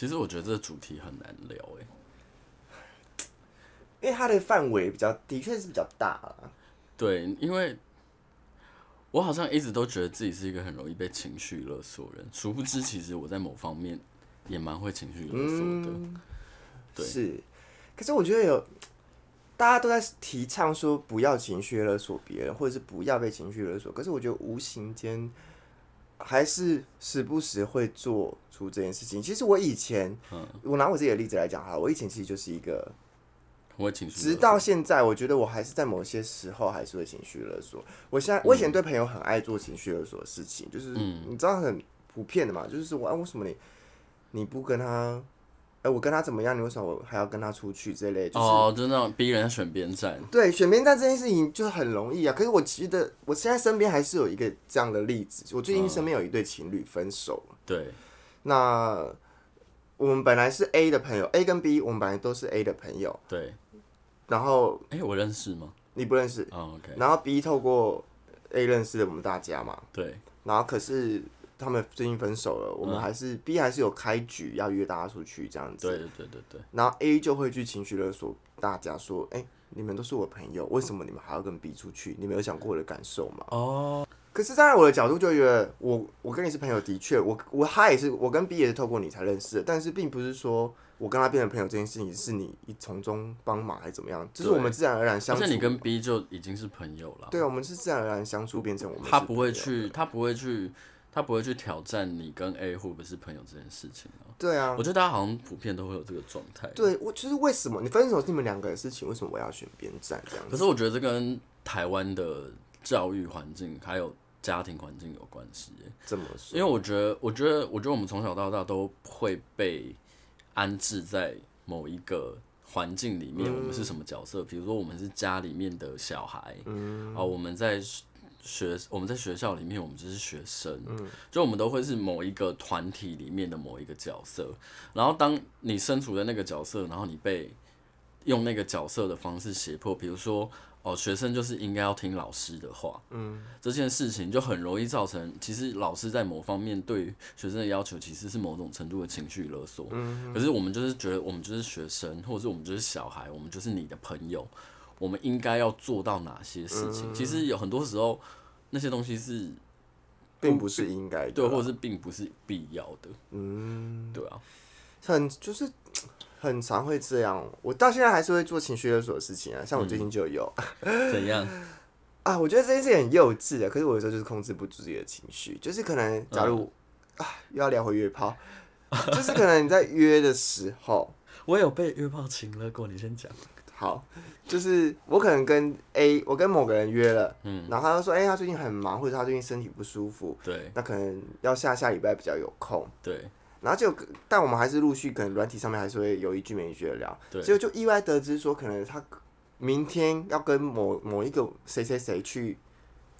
其实我觉得这个主题很难聊诶、欸，因为它的范围比较，的确是比较大啦。对，因为我好像一直都觉得自己是一个很容易被情绪勒索人，殊不知其实我在某方面也蛮会情绪勒索的。嗯、对，是。可是我觉得有大家都在提倡说不要情绪勒索别人，或者是不要被情绪勒索。可是我觉得无形间还是时不时会做出这件事情。其实我以前，嗯、我拿我自己的例子来讲哈，我以前其实就是一个，会情绪，直到现在，我觉得我还是在某些时候还是会情绪勒索。我现在，我以前对朋友很爱做情绪勒索的事情，就是你知道很普遍的嘛，就是我啊，为什么你你不跟他？哎、欸，我跟他怎么样？你为什么我还要跟他出去？这类就是哦，就那种逼人选边站。对，选边站这件事情就是很容易啊。可是我记得我现在身边还是有一个这样的例子。我最近身边有一对情侣分手了。对、嗯，那我们本来是 A 的朋友，A 跟 B，我们本来都是 A 的朋友。对，然后哎、欸，我认识吗？你不认识。哦、OK。然后 B 透过 A 认识了我们大家嘛？对。然后可是。他们最近分手了，我们还是、嗯、B 还是有开局要约大家出去这样子。对对对对对。然后 A 就会去情绪勒索大家说：“哎、欸，你们都是我朋友，为什么你们还要跟 B 出去？你们有想过我的感受吗？”哦。可是站在我的角度就觉得，我我跟你是朋友，的确，我我他也是，我跟 B 也是透过你才认识的，但是并不是说我跟他变成朋友这件事情是你从中帮忙还是怎么样，就是我们自然而然相处。而且你跟 B 就已经是朋友了。对，我们是自然而然相处变成我们。他不会去，他不会去。他不会去挑战你跟 A 会不会是朋友这件事情啊。对啊，我觉得大家好像普遍都会有这个状态。对，我就是为什么你分手是你们两个的事情，为什么我要选边站这样子？可是我觉得这跟台湾的教育环境还有家庭环境有关系耶。怎么说？因为我觉得，我觉得，我觉得我们从小到大都会被安置在某一个环境里面，我们是什么角色？比如说，我们是家里面的小孩，嗯，啊，我们在。学我们在学校里面，我们就是学生，嗯，就我们都会是某一个团体里面的某一个角色。然后当你身处在那个角色，然后你被用那个角色的方式胁迫，比如说哦，学生就是应该要听老师的话，嗯，这件事情就很容易造成，其实老师在某方面对学生的要求其实是某种程度的情绪勒索。嗯，可是我们就是觉得我们就是学生，或者是我们就是小孩，我们就是你的朋友。我们应该要做到哪些事情？嗯、其实有很多时候，那些东西是并不是应该的，对，或者是并不是必要的。嗯，对啊，很就是很常会这样。我到现在还是会做情绪勒索的事情啊，像我最近就有、嗯、怎样 啊？我觉得这件事很幼稚的，可是我有时候就是控制不住自己的情绪，就是可能假如、嗯、啊，又要聊回约炮，就是可能你在约的时候，我有被约炮情了过，你先讲。好，就是我可能跟 A，我跟某个人约了，嗯，然后他就说，哎、欸，他最近很忙，或者他最近身体不舒服，对，那可能要下下礼拜比较有空，对，然后就，但我们还是陆续可能软体上面还是会有一句没一句的聊，对，结果就意外得知说，可能他明天要跟某某一个谁谁谁去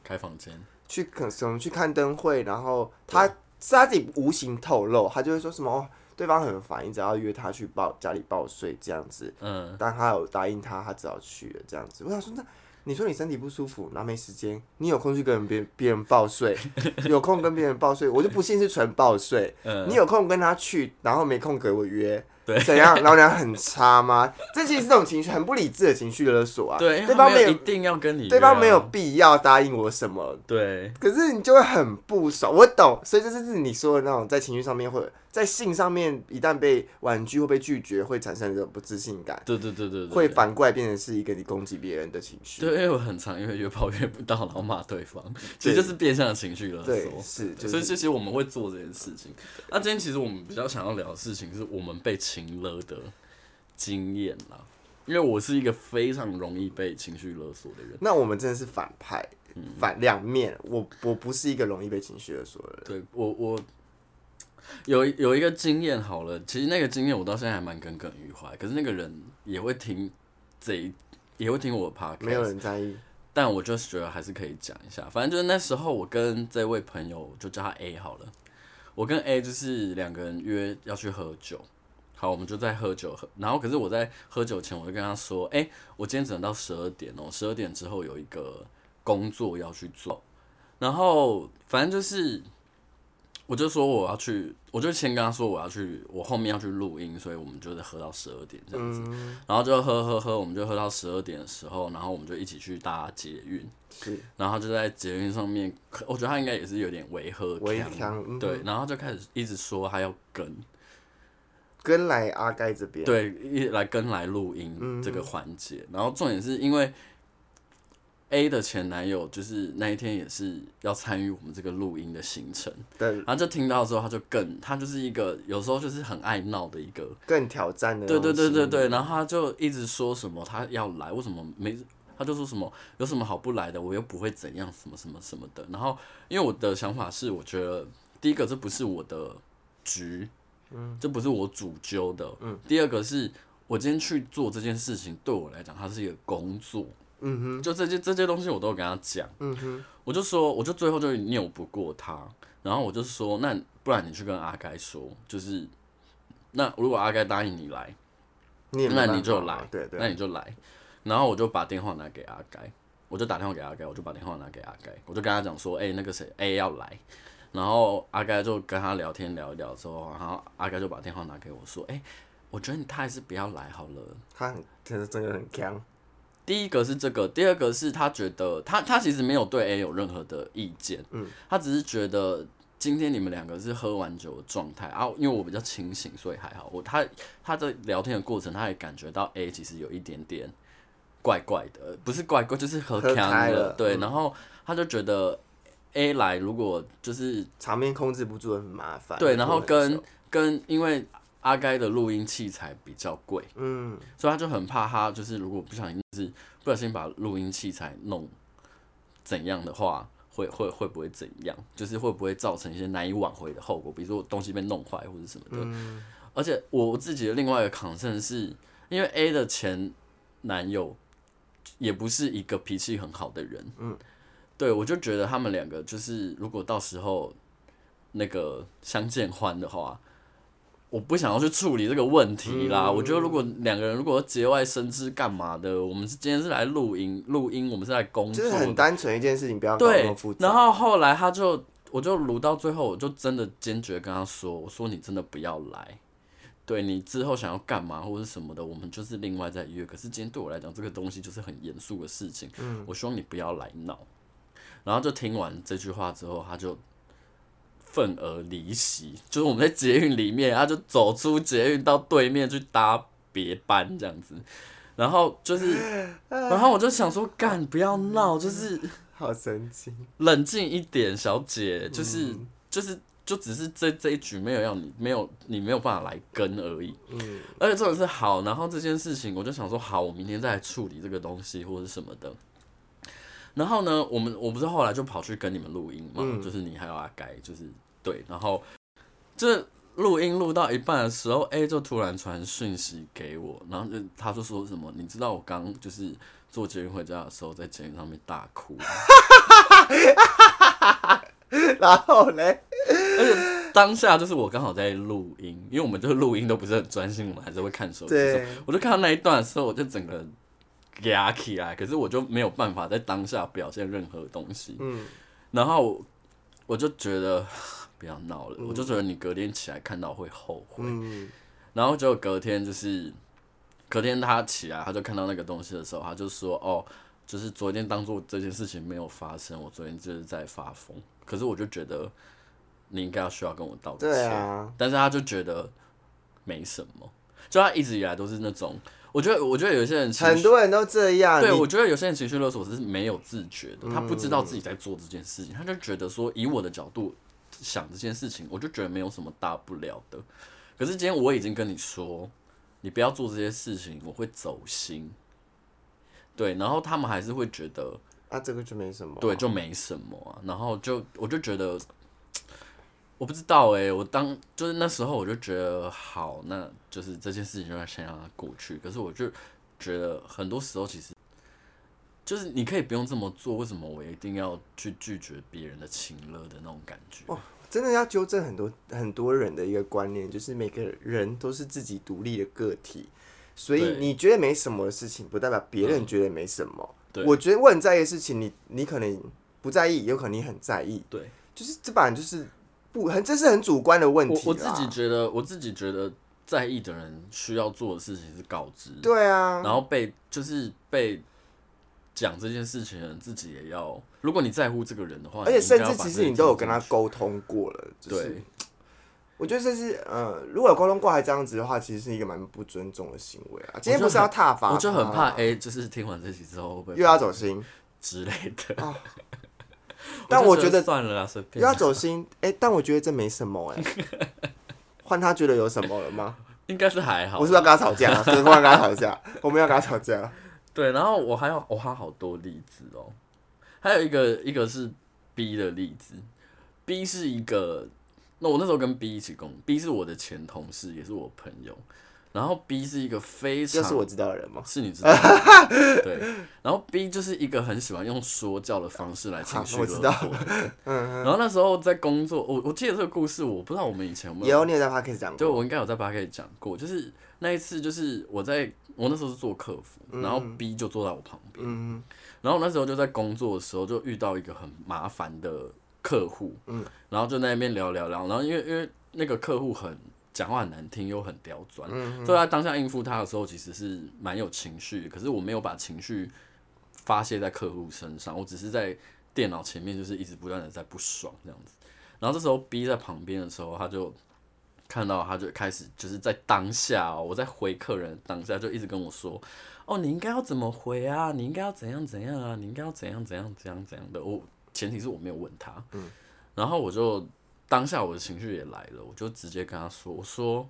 开房间，去可什么去看灯会，然后他是他自己无形透露，他就会说什么。对方很烦，你只要约他去报家里报税这样子，嗯，但他有答应他，他只好去了这样子。我想说，那你说你身体不舒服，然后没时间，你有空去跟别别人报税，有空跟别人报税，我就不信是纯报税。嗯，你有空跟他去，然后没空给我约。对，怎样？老娘很差吗？这其实是这种情绪，很不理智的情绪勒索啊。对，对方没有一定要跟你，对方没有必要答应我什么。对，可是你就会很不爽。我懂，所以这是你说的那种在情绪上面，或者在性上面，一旦被婉拒或被拒绝，会产生一种不自信感。对对对对，会反过来变成是一个你攻击别人的情绪。对，因为我很常因为约炮约不到，然后骂对方，其实就是变相的情绪勒索。对，是，所以这些我们会做这件事情。那今天其实我们比较想要聊的事情，是我们被情勒的。经验啦，因为我是一个非常容易被情绪勒索的人。那我们真的是反派，嗯、反两面。我我不是一个容易被情绪勒索的人。对我我 有有一个经验好了，其实那个经验我到现在还蛮耿耿于怀。可是那个人也会听这一，也会听我的 podcast，没有人在意。但我就是觉得还是可以讲一下。反正就是那时候我跟这位朋友就叫他 A 好了，我跟 A 就是两个人约要去喝酒。好，我们就在喝酒喝，然后可是我在喝酒前，我就跟他说：“哎、欸，我今天只能到十二点哦，十二点之后有一个工作要去做。”然后反正就是我就说我要去，我就先跟他说我要去，我后面要去录音，所以我们就是喝到十二点这样子，嗯、然后就喝喝喝，我们就喝到十二点的时候，然后我们就一起去搭捷运，是，然后就在捷运上面，我觉得他应该也是有点违和违和，嗯、对，然后就开始一直说他要跟跟来阿盖这边，对，一来跟来录音这个环节，嗯、然后重点是因为。A 的前男友就是那一天也是要参与我们这个录音的行程，对，然后就听到之后，他就更，他就是一个有时候就是很爱闹的一个，更挑战的，对对对对对，然后他就一直说什么他要来，为什么没？他就说什么有什么好不来的，我又不会怎样，什么什么什么的。然后因为我的想法是，我觉得第一个这不是我的局，嗯，这不是我主揪的，嗯，第二个是我今天去做这件事情，对我来讲，它是一个工作。嗯哼，就这些这些东西我都有跟他讲，嗯哼，我就说，我就最后就拗不过他，然后我就说，那不然你去跟阿该说，就是那如果阿该答应你来，你那你就来，对对，那你就来，然后我就把电话拿给阿该，我就打电话给阿该，我就把电话拿给阿该，我就跟他讲说，哎、欸，那个谁 A 要来，然后阿该就跟他聊天聊一聊之后，然后阿该就把电话拿给我说，哎、欸，我觉得你他还是不要来好了，他很，其实真的很强。第一个是这个，第二个是他觉得他他其实没有对 A 有任何的意见，嗯，他只是觉得今天你们两个是喝完酒的状态啊，因为我比较清醒，所以还好。我他他在聊天的过程，他也感觉到 A 其实有一点点怪怪的，不是怪怪，就是喝开了，对。嗯、然后他就觉得 A 来如果就是场面控制不住很麻烦，对。然后跟跟因为阿该的录音器材比较贵，嗯，所以他就很怕他就是如果不小心。是不小心把录音器材弄怎样的话，会会会不会怎样？就是会不会造成一些难以挽回的后果？比如说我东西被弄坏或者什么的。嗯、而且我自己的另外一个 concern 是，因为 A 的前男友也不是一个脾气很好的人。嗯，对，我就觉得他们两个就是如果到时候那个相见欢的话。我不想要去处理这个问题啦。嗯、我觉得如果两个人如果节外生枝干嘛的，我们是今天是来录音录音，我们是来工作，就是很单纯一件事情，不要搞那么复杂。然后后来他就，我就录到最后，我就真的坚决跟他说：“我说你真的不要来，对你之后想要干嘛或者什么的，我们就是另外再约。可是今天对我来讲，这个东西就是很严肃的事情，嗯、我希望你不要来闹。”然后就听完这句话之后，他就。愤而离席，就是我们在捷运里面，他就走出捷运到对面去搭别班这样子，然后就是，然后我就想说，干不要闹，就是 好神经，冷静一点，小姐，就是、嗯、就是就只是这这一局没有让你没有你没有办法来跟而已，嗯，而且这种是好，然后这件事情我就想说，好，我明天再来处理这个东西或者什么的。然后呢，我们我不是后来就跑去跟你们录音嘛，嗯、就是你还有阿该，就是对，然后这录音录到一半的时候，A 就突然传讯息给我，然后就他就说什么，你知道我刚就是坐捷运回家的时候，在捷运上面大哭，然后嘞，而且当下就是我刚好在录音，因为我们就是录音都不是很专心，我们还是会看手机，对。我就看到那一段的时候，我就整个。压起来，可是我就没有办法在当下表现任何东西。嗯，然后我就觉得不要闹了，嗯、我就觉得你隔天起来看到会后悔。嗯，然后就隔天就是隔天他起来，他就看到那个东西的时候，他就说：“哦，就是昨天当做这件事情没有发生，我昨天就是在发疯。”可是我就觉得你应该要需要跟我道歉。但是他就觉得没什么，就他一直以来都是那种。我觉得，我觉得有些人很多人都这样。对，我觉得有些人情绪勒索是没有自觉的，他不知道自己在做这件事情，他就觉得说，以我的角度想这件事情，我就觉得没有什么大不了的。可是今天我已经跟你说，你不要做这些事情，我会走心。对，然后他们还是会觉得啊，这个就没什么，对，就没什么啊。然后就我就觉得。我不知道哎、欸，我当就是那时候我就觉得好，那就是这件事情就要先让它过去。可是我就觉得很多时候其实就是你可以不用这么做，为什么我一定要去拒绝别人的情勒的那种感觉？哦，真的要纠正很多很多人的一个观念，就是每个人都是自己独立的个体，所以你觉得没什么的事情，不代表别人觉得没什么。对，我觉得我很在意的事情，你你可能不在意，有可能你很在意。对，就是这版就是。不很，这是很主观的问题。我，我自己觉得，我自己觉得在意的人需要做的事情是告知。对啊，然后被就是被讲这件事情的人自己也要，如果你在乎这个人的话，而且甚至其实你都有跟他沟通过了。就是、对，我觉得这是呃，如果有沟通过还这样子的话，其实是一个蛮不尊重的行为啊。今天不是要踏伐，我就很怕哎，就是听完这集之后会不会又要走心之类的。哦 但我觉得算了啦，随便。要走心，哎、欸，但我觉得这没什么哎、欸。换他觉得有什么了吗？应该是还好。我是要跟他吵架？对，不要跟他吵架。我们要跟他吵架。对，然后我还有我还有好多例子哦、喔。还有一个一个是 B 的例子，B 是一个，那我那时候跟 B 一起工，B 是我的前同事，也是我朋友。然后 B 是一个非常，是我知道的人吗？是你知道的，对。然后 B 就是一个很喜欢用说教的方式来情绪勒索。然后那时候在工作，我我记得这个故事，我不知道我们以前有没有。有，你有在 Podcast 讲过。对，我应该有在 Podcast 讲过。就是那一次，就是我在我那时候是做客服，然后 B 就坐在我旁边。嗯。然后那时候就在工作的时候，就遇到一个很麻烦的客户。嗯。然后就在那边聊聊聊，然后因为因为那个客户很。讲话很难听又很刁钻，嗯、所以他当下应付他的时候，其实是蛮有情绪。可是我没有把情绪发泄在客户身上，我只是在电脑前面就是一直不断的在不爽这样子。然后这时候 B 在旁边的时候，他就看到，他就开始就是在当下、喔，我在回客人当下就一直跟我说：“哦，你应该要怎么回啊？你应该要怎样怎样啊？你应该要怎样怎样怎样怎样的。”我前提是我没有问他，嗯、然后我就。当下我的情绪也来了，我就直接跟他说：“我说，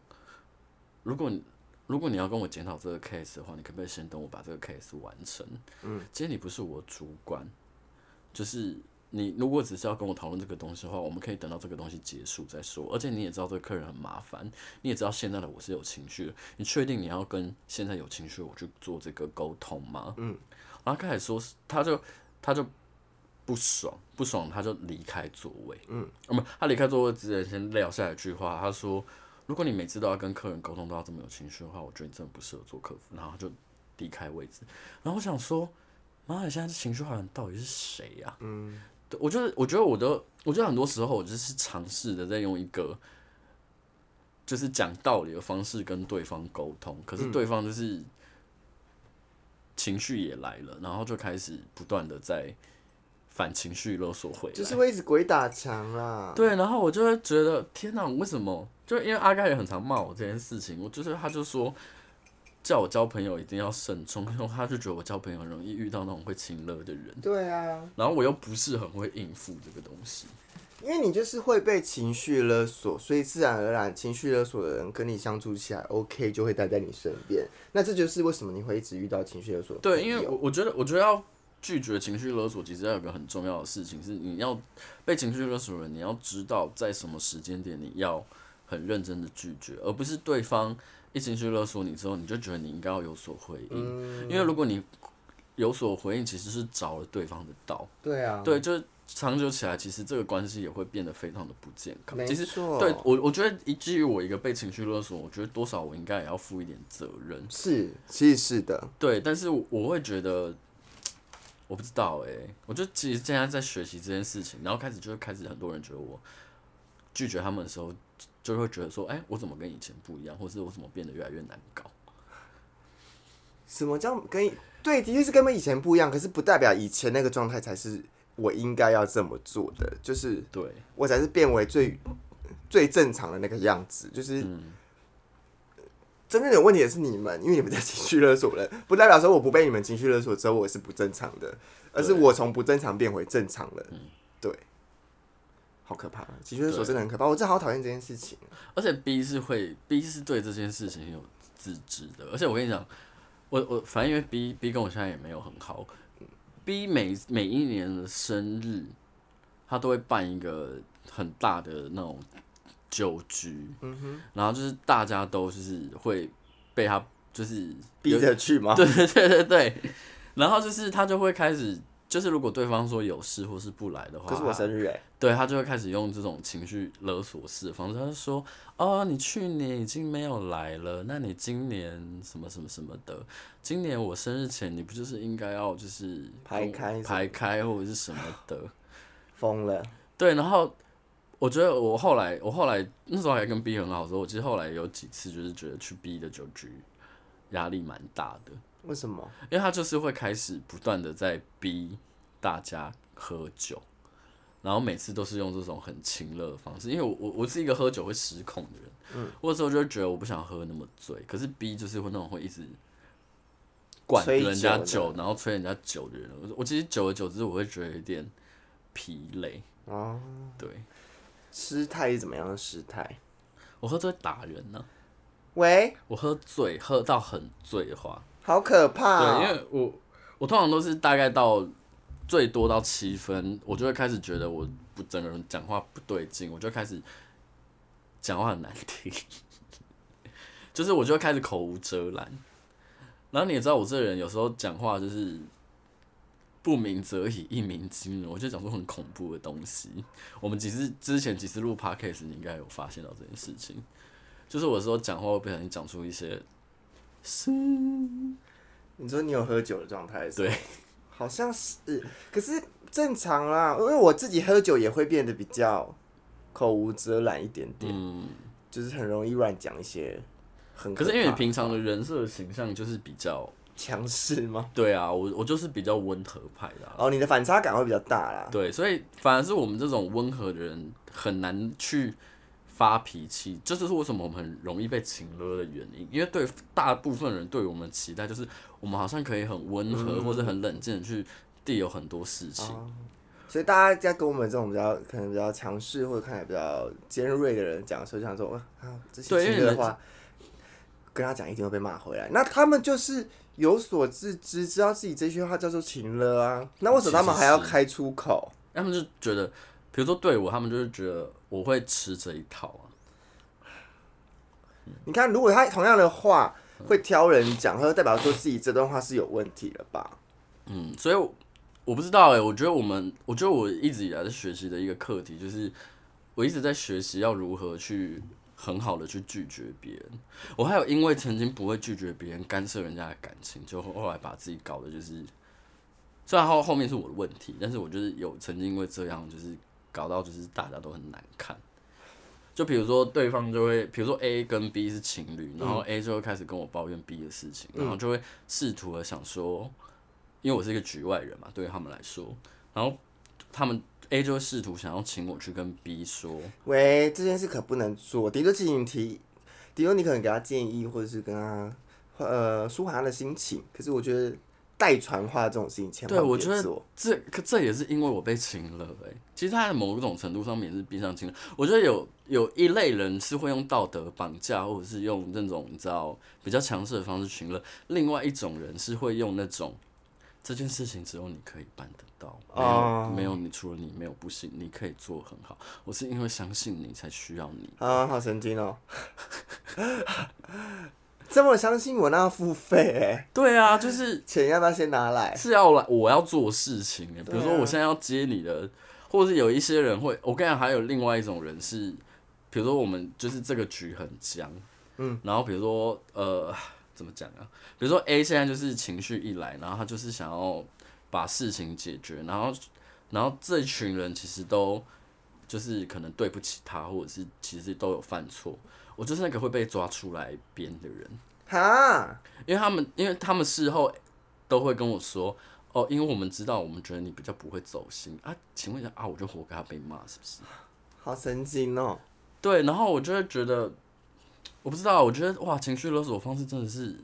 如果你如果你要跟我检讨这个 case 的话，你可不可以先等我把这个 case 完成？嗯，今天你不是我主管，就是你如果只是要跟我讨论这个东西的话，我们可以等到这个东西结束再说。而且你也知道这个客人很麻烦，你也知道现在的我是有情绪的，你确定你要跟现在有情绪我去做这个沟通吗？嗯，然后开始说，他就他就。”不爽，不爽，他就离开座位。嗯，不，他离开座位之前先撂下一句话，他说：“如果你每次都要跟客人沟通都要这么有情绪的话，我觉得你真的不适合做客服。”然后就离开位置。然后我想说，妈，你现在这情绪好像到底是谁呀？嗯，对，我觉得，我觉得我的，我觉得很多时候我就是尝试的在用一个就是讲道理的方式跟对方沟通，可是对方就是情绪也来了，然后就开始不断的在。反情绪勒索回来，就是会一直鬼打墙啦。对，然后我就会觉得天哪，为什么？就因为阿盖也很常骂我这件事情，我就是他就说叫我交朋友一定要慎重，因为他就觉得我交朋友很容易遇到那种会情勒的人。对啊，然后我又不是很会应付这个东西，因为你就是会被情绪勒索，所以自然而然情绪勒索的人跟你相处起来 OK，就会待在你身边。那这就是为什么你会一直遇到情绪勒索。对，因为我我觉得我觉得要。拒绝情绪勒索，其实要有个很重要的事情是，你要被情绪勒索的人，你要知道在什么时间点你要很认真的拒绝，而不是对方一情绪勒索你之后，你就觉得你应该要有所回应。因为如果你有所回应，其实是着了对方的道。对啊，对，就长久起来，其实这个关系也会变得非常的不健康。其实对我，我觉得基于我一个被情绪勒索，我觉得多少我应该也要负一点责任。是，其实是的。对，但是我会觉得。我不知道哎、欸，我就其实现在在学习这件事情，然后开始就会开始很多人觉得我拒绝他们的时候，就会觉得说，哎、欸，我怎么跟以前不一样，或是我怎么变得越来越难搞？什么叫跟对，的确是跟以前不一样，可是不代表以前那个状态才是我应该要这么做的，就是对我才是变为最最正常的那个样子，就是。嗯真正有问题的是你们，因为你们在情绪勒索了，不代表说我不被你们情绪勒索之后我是不正常的，而是我从不正常变回正常了。对，好可怕，情绪勒索真的很可怕，我真的好讨厌这件事情。而且 B 是会，B 是对这件事情有自知的，而且我跟你讲，我我反正因为 B B 跟我现在也没有很好，B 每每一年的生日，他都会办一个很大的那种。酒局，嗯哼，然后就是大家都就是会被他就是逼着去吗？对 对对对。对，然后就是他就会开始，就是如果对方说有事或是不来的话，可是我生日哎，对他就会开始用这种情绪勒索式的方式，他就说哦，你去年已经没有来了，那你今年什么什么什么的，今年我生日前你不就是应该要就是排开排开或者是什么的，疯了，对，然后。我觉得我后来，我后来那时候还跟 B 很好的时候，我其实后来有几次就是觉得去 B 的酒局压力蛮大的。为什么？因为他就是会开始不断的在逼大家喝酒，然后每次都是用这种很亲热的方式。因为我我我是一个喝酒会失控的人，嗯，我有时候就会觉得我不想喝那么醉，可是 B 就是会那种会一直灌人家酒，然后催人家酒的人。我我其实久而久之我会觉得有点疲累啊，对。失态是怎么样的失态？我喝醉打人呢、啊。喂，我喝醉喝到很醉的话，好可怕、哦。对，因为我我通常都是大概到最多到七分，我就会开始觉得我不整个人讲话不对劲，我就开始讲话很难听，就是我就会开始口无遮拦。然后你也知道，我这个人有时候讲话就是。不鸣则已，一鸣惊人。我就讲出很恐怖的东西。我们几次之前几次录 podcast，你应该有发现到这件事情。就是我说讲话会不小心讲出一些，是。你说你有喝酒的状态？对，好像是。可是正常啦，因为我自己喝酒也会变得比较口无遮拦一点点，嗯，就是很容易乱讲一些很。可是因为你平常的人设形象就是比较。强势吗？对啊，我我就是比较温和派的、啊。哦，你的反差感会比较大啦。对，所以反而是我们这种温和的人很难去发脾气，这就是为什么我们很容易被情勒的原因。因为对大部分人对我们的期待就是我们好像可以很温和、嗯、或者很冷静的去 deal 很多事情、哦。所以大家在跟我们这种比较可能比较强势或者看起来比较尖锐的人讲的时候，想说啊，这些情勒的话，跟他讲一定会被骂回来。那他们就是。有所自知，知道自己这句话叫做情了啊，那为什么他们还要开出口？他们就觉得，比如说对我，他们就是觉得我会吃这一套啊。你看，如果他同样的话会挑人讲，或者代表说自己这段话是有问题了吧？嗯，所以我，我不知道哎、欸，我觉得我们，我觉得我一直以来在学习的一个课题，就是我一直在学习要如何去。很好的去拒绝别人，我还有因为曾经不会拒绝别人，干涉人家的感情，就后来把自己搞的就是，虽然后后面是我的问题，但是我就是有曾经因为这样，就是搞到就是大家都很难看。就比如说对方就会，比如说 A 跟 B 是情侣，然后 A 就会开始跟我抱怨 B 的事情，然后就会试图的想说，因为我是一个局外人嘛，对于他们来说，然后他们。A 就会试图想要请我去跟 B 说，喂，这件事可不能做。顶多请你提，顶多你可能给他建议，或者是跟他呃舒缓他的心情。可是我觉得代传话这种事情。对，我觉得这可这也是因为我被请了哎。其实他在某种程度上面也是逼上情了。我觉得有有一类人是会用道德绑架，或者是用那种你知道比较强势的方式请了。另外一种人是会用那种。这件事情只有你可以办得到，没有、uh, 没有你，除了你没有不行，你可以做很好。我是因为相信你才需要你啊，uh, 好神经哦！这么相信我，那要付费哎？对啊，就是钱要不要先拿来？是要来，我要做事情哎。比如说我现在要接你的，或者是有一些人会，我跟你讲，还有另外一种人是，比如说我们就是这个局很僵，嗯，然后比如说呃。怎么讲啊？比如说 A 现在就是情绪一来，然后他就是想要把事情解决，然后，然后这群人其实都就是可能对不起他，或者是其实都有犯错。我就是那个会被抓出来编的人，哈，因为他们因为他们事后都会跟我说，哦，因为我们知道，我们觉得你比较不会走心啊，请问一下啊，我就活该被骂是不是？好神经哦。对，然后我就会觉得。我不知道，我觉得哇，情绪勒索方式真的是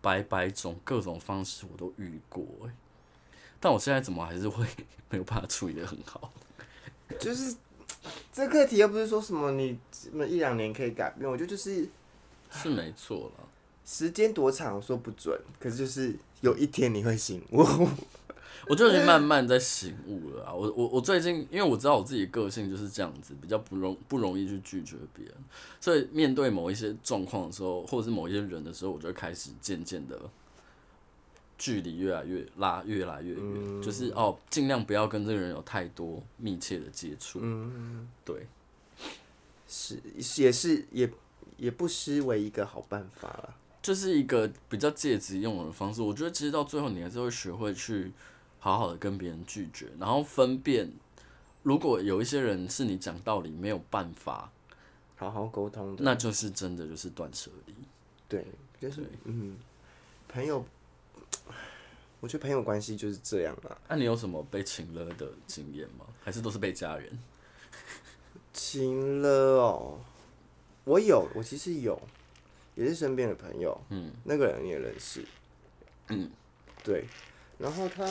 百百种，各种方式我都遇过哎。但我现在怎么还是会没有办法处理的很好？就是这个课题又不是说什么你什么一两年可以改变，我觉得就是是没错了。时间多长我说不准，可是就是有一天你会醒悟。我就已经慢慢在醒悟了啊！我我我最近，因为我知道我自己个性就是这样子，比较不容不容易去拒绝别人，所以面对某一些状况的时候，或者是某一些人的时候，我就开始渐渐的距离越来越拉，越来越远，嗯、就是哦，尽量不要跟这个人有太多密切的接触。嗯，对，是也是也也不失为一个好办法了，就是一个比较借机用的方式。我觉得其实到最后，你还是会学会去。好好的跟别人拒绝，然后分辨如果有一些人是你讲道理没有办法好好沟通的，那就是真的就是断舍离。对，就是嗯，朋友，我觉得朋友关系就是这样啊。那、啊、你有什么被请了的经验吗？还是都是被家人？请了哦，我有，我其实有，也是身边的朋友，嗯，那个人你也认识，嗯，对，然后他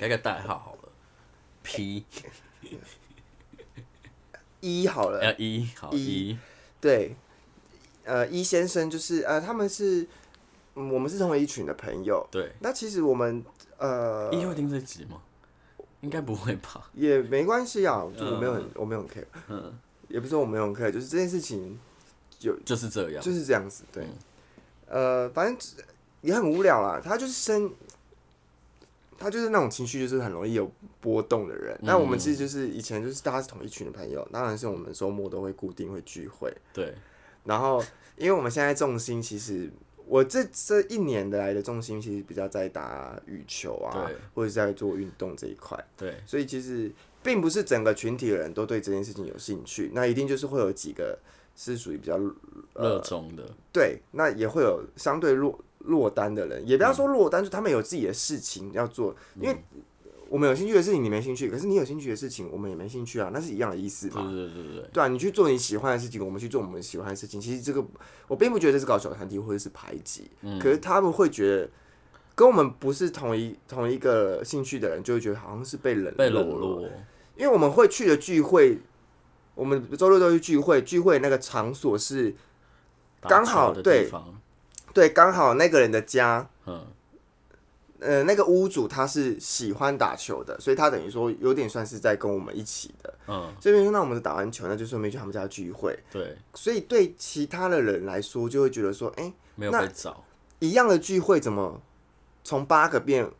改个代号好了，P，一好了，要一好一，对。呃，一先生就是呃，他们是，嗯、我们是同为一群的朋友。对。那其实我们呃，一会听这集吗？应该不会吧。也没关系啊，就我没有我没有很 care。嗯。也不是说我没有很 care，就是这件事情就就是这样，就是这样子。对。嗯、呃，反正也很无聊啦。他就是生，他就是那种情绪就是很容易有波动的人。那、嗯、我们其实就是以前就是大家是同一群的朋友，当然是我们周末都会固定会聚会。对。然后。因为我们现在重心其实，我这这一年的来的重心其实比较在打羽球啊，或者在做运动这一块。对，所以其实并不是整个群体的人都对这件事情有兴趣，那一定就是会有几个是属于比较热衷的。对，那也会有相对落落单的人，也不要说落单，嗯、就他们有自己的事情要做，因为。我们有兴趣的事情你没兴趣，可是你有兴趣的事情我们也没兴趣啊，那是一样的意思嘛？对对对对。对啊，你去做你喜欢的事情，我们去做我们喜欢的事情。其实这个我并不觉得这是搞小团体或者是排挤，嗯、可是他们会觉得跟我们不是同一同一个兴趣的人，就会觉得好像是被冷落。被冷落。因为我们会去的聚会，我们周六都去聚会，聚会那个场所是刚好对对，刚好那个人的家。嗯。呃，那个屋主他是喜欢打球的，所以他等于说有点算是在跟我们一起的。嗯，这边说那我们是打完球，那就顺便去他们家聚会。对，所以对其他的人来说，就会觉得说，哎、欸，没有被找，一样的聚会怎么从八个变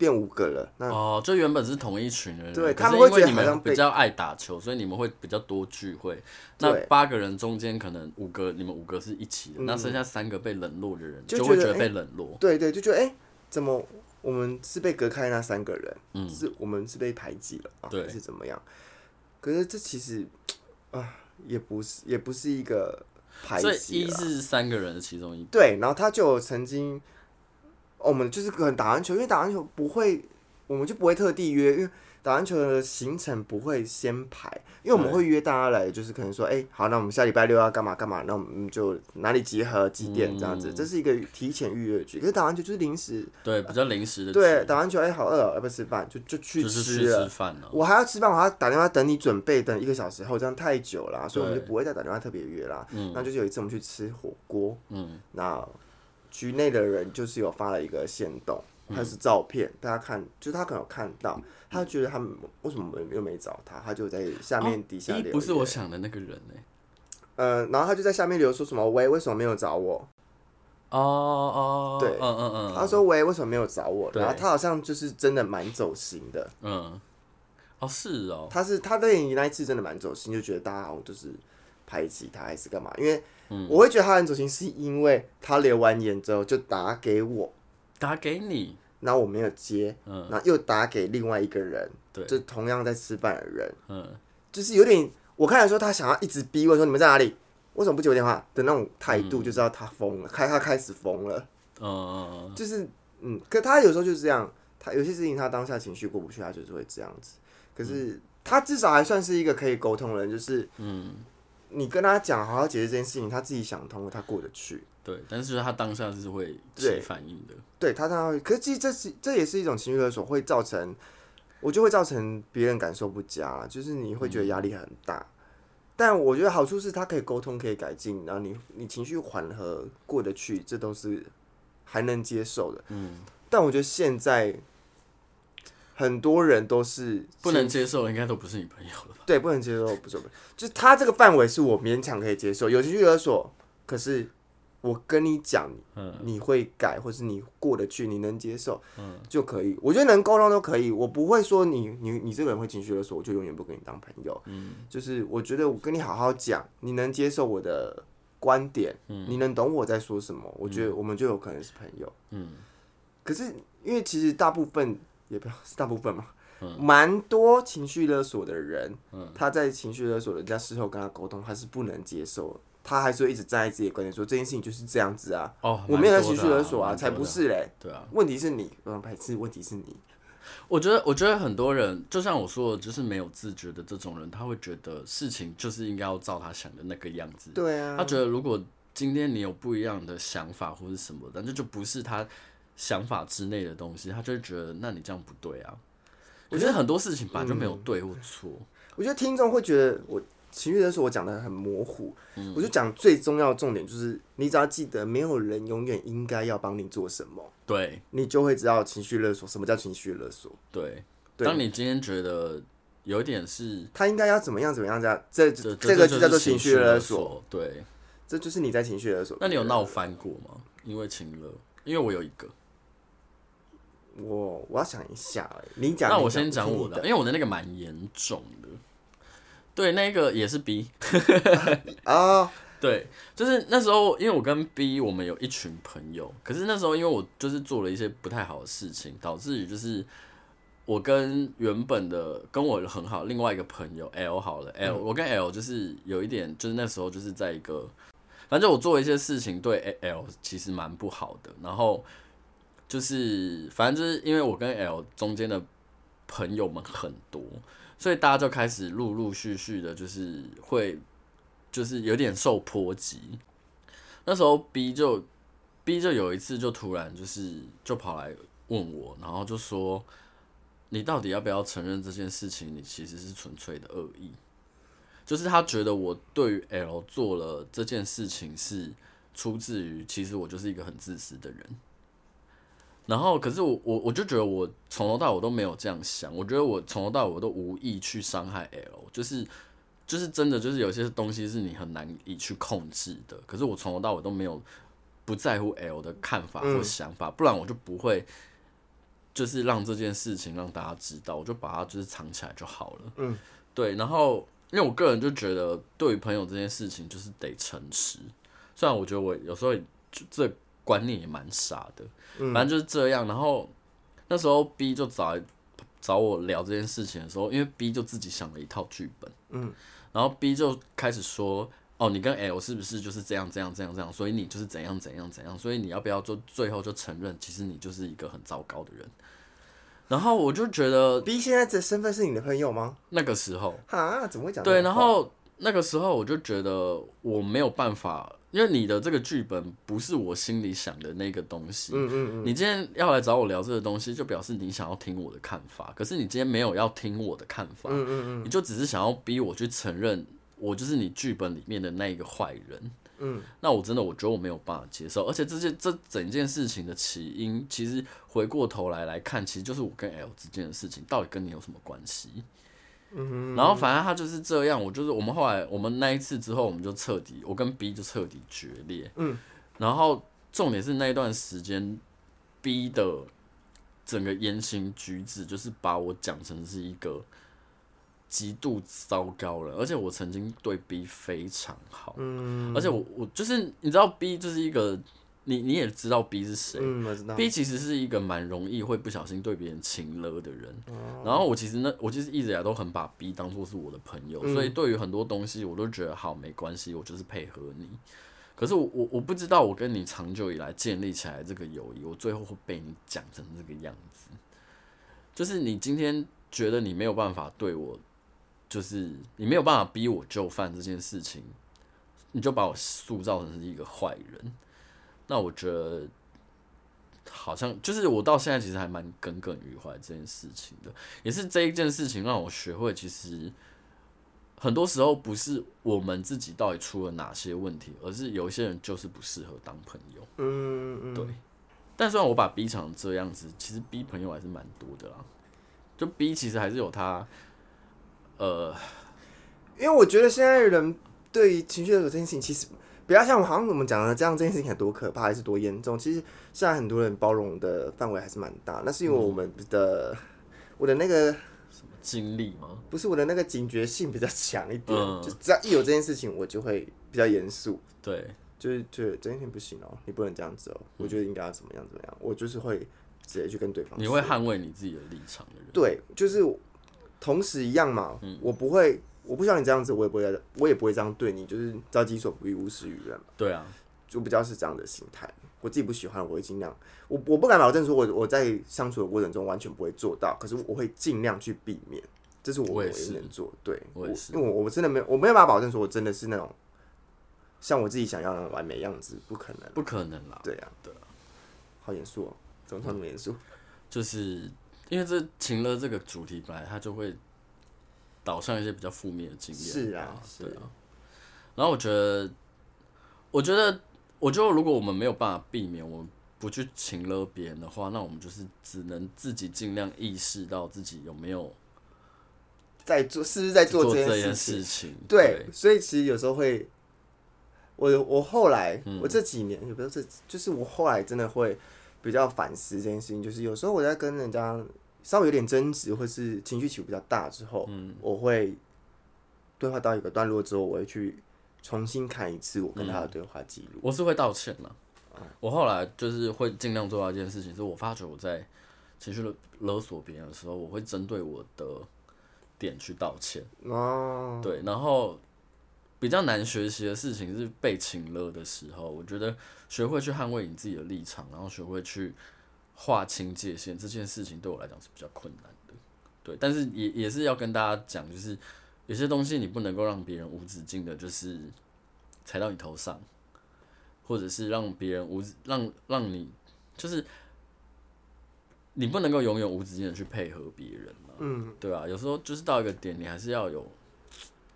变五个了？那哦，就原本是同一群人，对，他们会觉得你们比较爱打球，所以你们会比较多聚会。那八个人中间可能五个你们五个是一起的，嗯、那剩下三个被冷落的人就会觉得被冷落。欸、对，对对，就觉得哎、欸，怎么？我们是被隔开那三个人，嗯、是我们是被排挤了啊，对还是怎么样？可是这其实啊，也不是，也不是一个排挤。所以一是三个人的其中一个。对，然后他就曾经，哦、我们就是可能打完球，因为打完球不会，我们就不会特地约，因为。打篮球的行程不会先排，因为我们会约大家来，就是可能说，哎、欸，好，那我们下礼拜六要干嘛干嘛，那我们就哪里集合几点这样子，嗯、这是一个提前预约局。可是打篮球就是临时，对，比较临时的。对，打篮球，哎、欸，好饿、喔，要不要吃饭？就就去吃了。吃饭我还要吃饭，我还要打电话等你准备，等一个小时后，这样太久了，所以我们就不会再打电话特别约啦。嗯。那就是有一次我们去吃火锅，嗯，那局内的人就是有发了一个线动。他是照片，大家看，就是他可能有看到，他觉得他们为什么又没找他，他就在下面底下留。不是我想的那个人呢。呃，然后他就在下面留说什么喂，为什么没有找我？哦哦，对，嗯嗯嗯，他说喂，为什么没有找我？然后他好像就是真的蛮走心的，嗯，哦是哦，他是他对你那一次真的蛮走心，就觉得大家好像就是排挤他还是干嘛？因为我会觉得他很走心，是因为他留完言之后就打给我。打给你，然后我没有接，嗯，然后又打给另外一个人，对，就同样在吃饭的人，嗯，就是有点，我看来说他想要一直逼问说你们在哪里，为什么不接我电话？的那种态度，就知道他疯了，开他开始疯了，嗯，就是，嗯，可他有时候就是这样，他有些事情他当下情绪过不去，他就是会这样子，可是他至少还算是一个可以沟通的人，就是，嗯，你跟他讲好好解决这件事情，他自己想通了，他过得去。对，但是他当下是会起反应的。对，对他当下，可是其实这是这也是一种情绪勒索，会造成我就会造成别人感受不佳，就是你会觉得压力很大。嗯、但我觉得好处是他可以沟通，可以改进，然后你你情绪缓和过得去，这都是还能接受的。嗯，但我觉得现在很多人都是不能接受，应该都不是你朋友了吧？对，不能接受，不是我，就是他这个范围是我勉强可以接受，有情绪勒索，可是。我跟你讲，你会改，或是你过得去，你能接受，就可以。我觉得能沟通都可以。我不会说你你你这个人会情绪勒索，我就永远不跟你当朋友。嗯就是我觉得我跟你好好讲，你能接受我的观点，你能懂我在说什么，我觉得我们就有可能是朋友。嗯可是因为其实大部分也不是大部分嘛，蛮、嗯、多情绪勒索的人，嗯、他在情绪勒索人家事后跟他沟通，他是不能接受，他还是会一直站在自己的观点说这件事情就是这样子啊。哦，我没有在情绪勒索啊，才不是嘞。对啊，问题是你，嗯排斥问题是你。我觉得，我觉得很多人就像我说的，就是没有自觉的这种人，他会觉得事情就是应该要照他想的那个样子。对啊，他觉得如果今天你有不一样的想法或者什么的，那就不是他想法之内的东西，他就会觉得那你这样不对啊。我觉得很多事情本来就没有对或错。我觉得听众会觉得我。情绪勒索我讲的很模糊，嗯、我就讲最重要的重点就是，你只要记得，没有人永远应该要帮你做什么，对，你就会知道情绪勒索什么叫情绪勒索。对，对当你今天觉得有点是，他应该要怎么样怎么样这样，这这，这个就叫做情绪勒索。对，这就是你在情绪勒索。那你有闹翻过吗？因为情勒，因为我有一个，我我要想一下，你讲，那我先讲我的，因为我的那个蛮严重的。对，那个也是 B 啊，oh. 对，就是那时候，因为我跟 B 我们有一群朋友，可是那时候因为我就是做了一些不太好的事情，导致于就是我跟原本的跟我很好另外一个朋友 L 好了 L，我跟 L 就是有一点，就是那时候就是在一个，反正我做了一些事情对 L 其实蛮不好的，然后就是反正就是因为我跟 L 中间的朋友们很多。所以大家就开始陆陆续续的，就是会，就是有点受波及。那时候 B 就 B 就有一次就突然就是就跑来问我，然后就说：“你到底要不要承认这件事情？你其实是纯粹的恶意。”就是他觉得我对于 L 做了这件事情是出自于，其实我就是一个很自私的人。然后，可是我我我就觉得我从头到尾都没有这样想，我觉得我从头到尾我都无意去伤害 L，就是就是真的就是有些东西是你很难以去控制的。可是我从头到尾都没有不在乎 L 的看法或想法，不然我就不会就是让这件事情让大家知道，我就把它就是藏起来就好了。嗯，对。然后，因为我个人就觉得，对于朋友这件事情就是得诚实。虽然我觉得我有时候就这。观念也蛮傻的，反正就是这样。然后那时候 B 就找找我聊这件事情的时候，因为 B 就自己想了一套剧本，嗯，然后 B 就开始说：“哦，你跟 L 是不是就是这样这样这样这样？所以你就是怎样怎样怎样？所以你要不要就最后就承认，其实你就是一个很糟糕的人？”然后我就觉得 B 现在的身份是你的朋友吗？那个时候啊，怎么会讲？对，然后那个时候我就觉得我没有办法。因为你的这个剧本不是我心里想的那个东西，嗯嗯嗯，你今天要来找我聊这个东西，就表示你想要听我的看法。可是你今天没有要听我的看法，嗯嗯嗯，你就只是想要逼我去承认我就是你剧本里面的那一个坏人，嗯，那我真的我觉得我没有办法接受。而且这件这整件事情的起因，其实回过头来来看，其实就是我跟 L 之间的事情，到底跟你有什么关系？嗯，然后反正他就是这样，我就是我们后来我们那一次之后，我们就彻底，我跟 B 就彻底决裂。嗯，然后重点是那一段时间，B 的整个言行举止，就是把我讲成是一个极度糟糕了。而且我曾经对 B 非常好，嗯，而且我我就是你知道 B 就是一个。你你也知道 B 是谁？嗯，我知道。B 其实是一个蛮容易会不小心对别人情了的人。哦。然后我其实那我其实一直以来都很把 B 当做是我的朋友，嗯，所以对于很多东西我都觉得好没关系，我就是配合你。可是我我我不知道我跟你长久以来建立起来这个友谊，我最后会被你讲成这个样子。就是你今天觉得你没有办法对我，就是你没有办法逼我就范这件事情，你就把我塑造成是一个坏人。那我觉得好像就是我到现在其实还蛮耿耿于怀这件事情的，也是这一件事情让我学会，其实很多时候不是我们自己到底出了哪些问题，而是有一些人就是不适合当朋友。嗯嗯，对。但虽然我把 B 成这样子，其实 B 朋友还是蛮多的啦。就 B 其实还是有他，呃，因为我觉得现在人对于情绪的这件事情，其实。不要像我，好像我们讲的这样，这件事情有多可怕，还是多严重？其实现在很多人包容的范围还是蛮大。那是因为我们的、嗯、我的那个什么经历吗？不是我的那个警觉性比较强一点，嗯、就只要一有这件事情，我就会比较严肃。对，就是觉得这件事情不行哦，你不能这样子哦。我觉得应该要怎么样怎么样，我就是会直接去跟对方。你会捍卫你自己的立场的人。对，就是同时一样嘛。嗯、我不会，我不像你这样子，我也不会，我也不会这样对你，就是照己所不欲，勿施于人嘛。对啊，就比较是这样的心态。我自己不喜欢，我会尽量。我我不敢保证说我我在相处的过程中完全不会做到，可是我会尽量去避免。这是我唯一能做。对，我也是，因为我我真的没有，我没有办法保证说我真的是那种像我自己想要的完美样子，不可能，不可能啦。对啊，对啊，好严肃哦，怎么这么严肃？就是因为这情乐这个主题本来它就会导向一些比较负面的经验。是啊，是啊。然后我觉得，我觉得。我觉得，如果我们没有办法避免，我们不去请了别人的话，那我们就是只能自己尽量意识到自己有没有在做，是不是在做这件事情？对，对，所以其实有时候会，我我后来，嗯、我这几年，也不是这，就是我后来真的会比较反思这件事情。就是有时候我在跟人家稍微有点争执，或是情绪起伏比较大之后，嗯，我会对话到一个段落之后，我会去。重新看一次我跟他的对话记录，我是会道歉的。我后来就是会尽量做到一件事情，是我发觉我在情绪勒勒索别人的时候，我会针对我的点去道歉。哦，对，然后比较难学习的事情是被情勒的时候，我觉得学会去捍卫你自己的立场，然后学会去划清界限，这件事情对我来讲是比较困难的。对，但是也也是要跟大家讲，就是。有些东西你不能够让别人无止境的，就是踩到你头上，或者是让别人无让让你，就是你不能够永远无止境的去配合别人嘛，嗯，对啊，有时候就是到一个点，你还是要有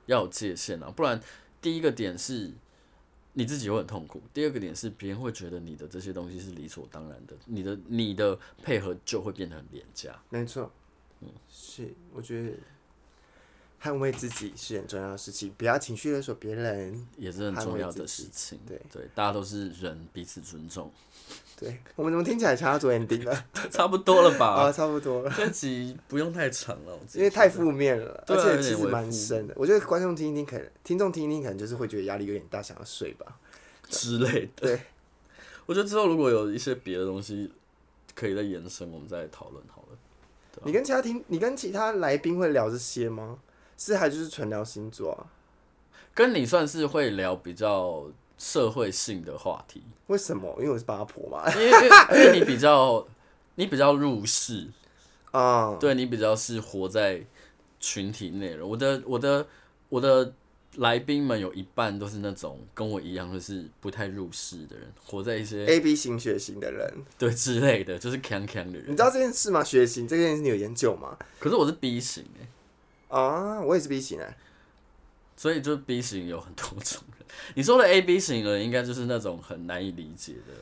要有界限啊，不然第一个点是你自己会很痛苦，第二个点是别人会觉得你的这些东西是理所当然的，你的你的配合就会变得很廉价。没错，嗯，是，我觉得。捍卫自己是很重要的事情，不要情绪勒索别人也是很重要的事情。对对，大家都是人，彼此尊重。对，我们怎么听起来像要做 ending 了？差不多了吧？啊，差不多了。这集不用太长了，因为太负面了，而且其实蛮深的。我觉得观众听一听，可能听众听一听，可能就是会觉得压力有点大，想要睡吧之类的。对，我觉得之后如果有一些别的东西可以再延伸，我们再讨论好了。你跟其他听，你跟其他来宾会聊这些吗？是还就是纯聊星座啊？跟你算是会聊比较社会性的话题。为什么？因为我是八婆嘛。因为因为你比较你比较入世啊，嗯、对你比较是活在群体内了。我的我的我的来宾们有一半都是那种跟我一样，就是不太入世的人，活在一些 A B 型血型的人，对之类的，就是锵锵的人。你知道这件事吗？血型这件事你有研究吗？可是我是 B 型哎。啊，我也是 B 型哎，所以就 B 型有很多种人。你说的 A B 型的人，应该就是那种很难以理解的。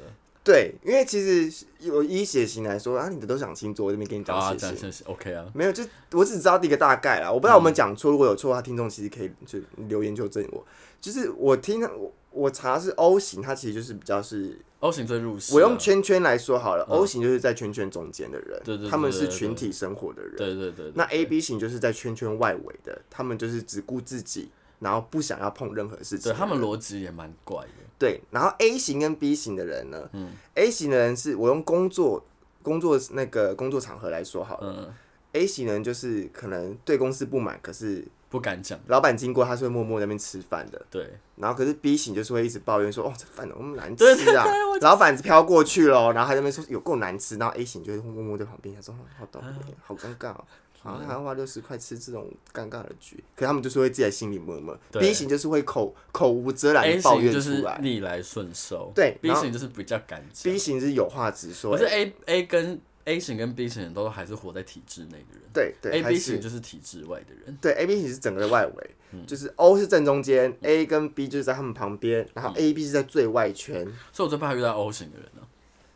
对，因为其实有以血型来说啊，你的都想星座，我这边给你讲血型，OK 啊。没有，就我只知道第一个大概啦，我不知道我们讲错，如果有错的话，听众其实可以就留言纠正我。就是我听我我查是 O 型，它其实就是比较是。O 型最入世。我用圈圈来说好了，O 型就是在圈圈中间的人，他们是群体生活的人。对对对。那 A B 型就是在圈圈外围的，他们就是只顾自己，然后不想要碰任何事情。对，他们逻辑也蛮怪的。对，然后 A 型跟 B 型的人呢？嗯，A 型的人是我用工作工作那个工作场合来说好了。A 型人就是可能对公司不满，可是。不敢讲，老板经过他是会默默在那边吃饭的。对，然后可是 B 型就是会一直抱怨说：“哦，这饭怎么那么难吃啊！”对对对，老板飘过去了，然后他在那边说有够难吃，然后 A 型就会默默在旁边他说：“好倒霉，好尴尬哦，好像还要花六十块吃这种尴尬的局。”可是他们就是会自己在心里默默。B 型就是会口口无遮拦抱怨出来，逆来顺受。对，B 型就是比较敢讲。B 型是有话直说。可是 A A 跟 A 型跟 B 型人都还是活在体制内的人，对对，A B 型就是体制外的人，对，A B 型是整个的外围，嗯、就是 O 是正中间，A 跟 B 就是在他们旁边，然后 A B 是在最外圈，所以我最怕遇到 O 型的人呢、啊。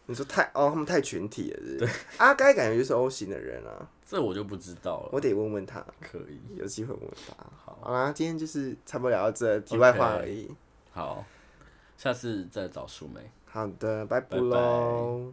你说太哦，他们太群体了是是，对，阿该感觉就是 O 型的人啊，这我就不知道了，我得问问他，可以有机会问问他。好，好啦，今天就是差不多聊到这题外话而已，好，下次再找淑梅，好的，拜拜。喽。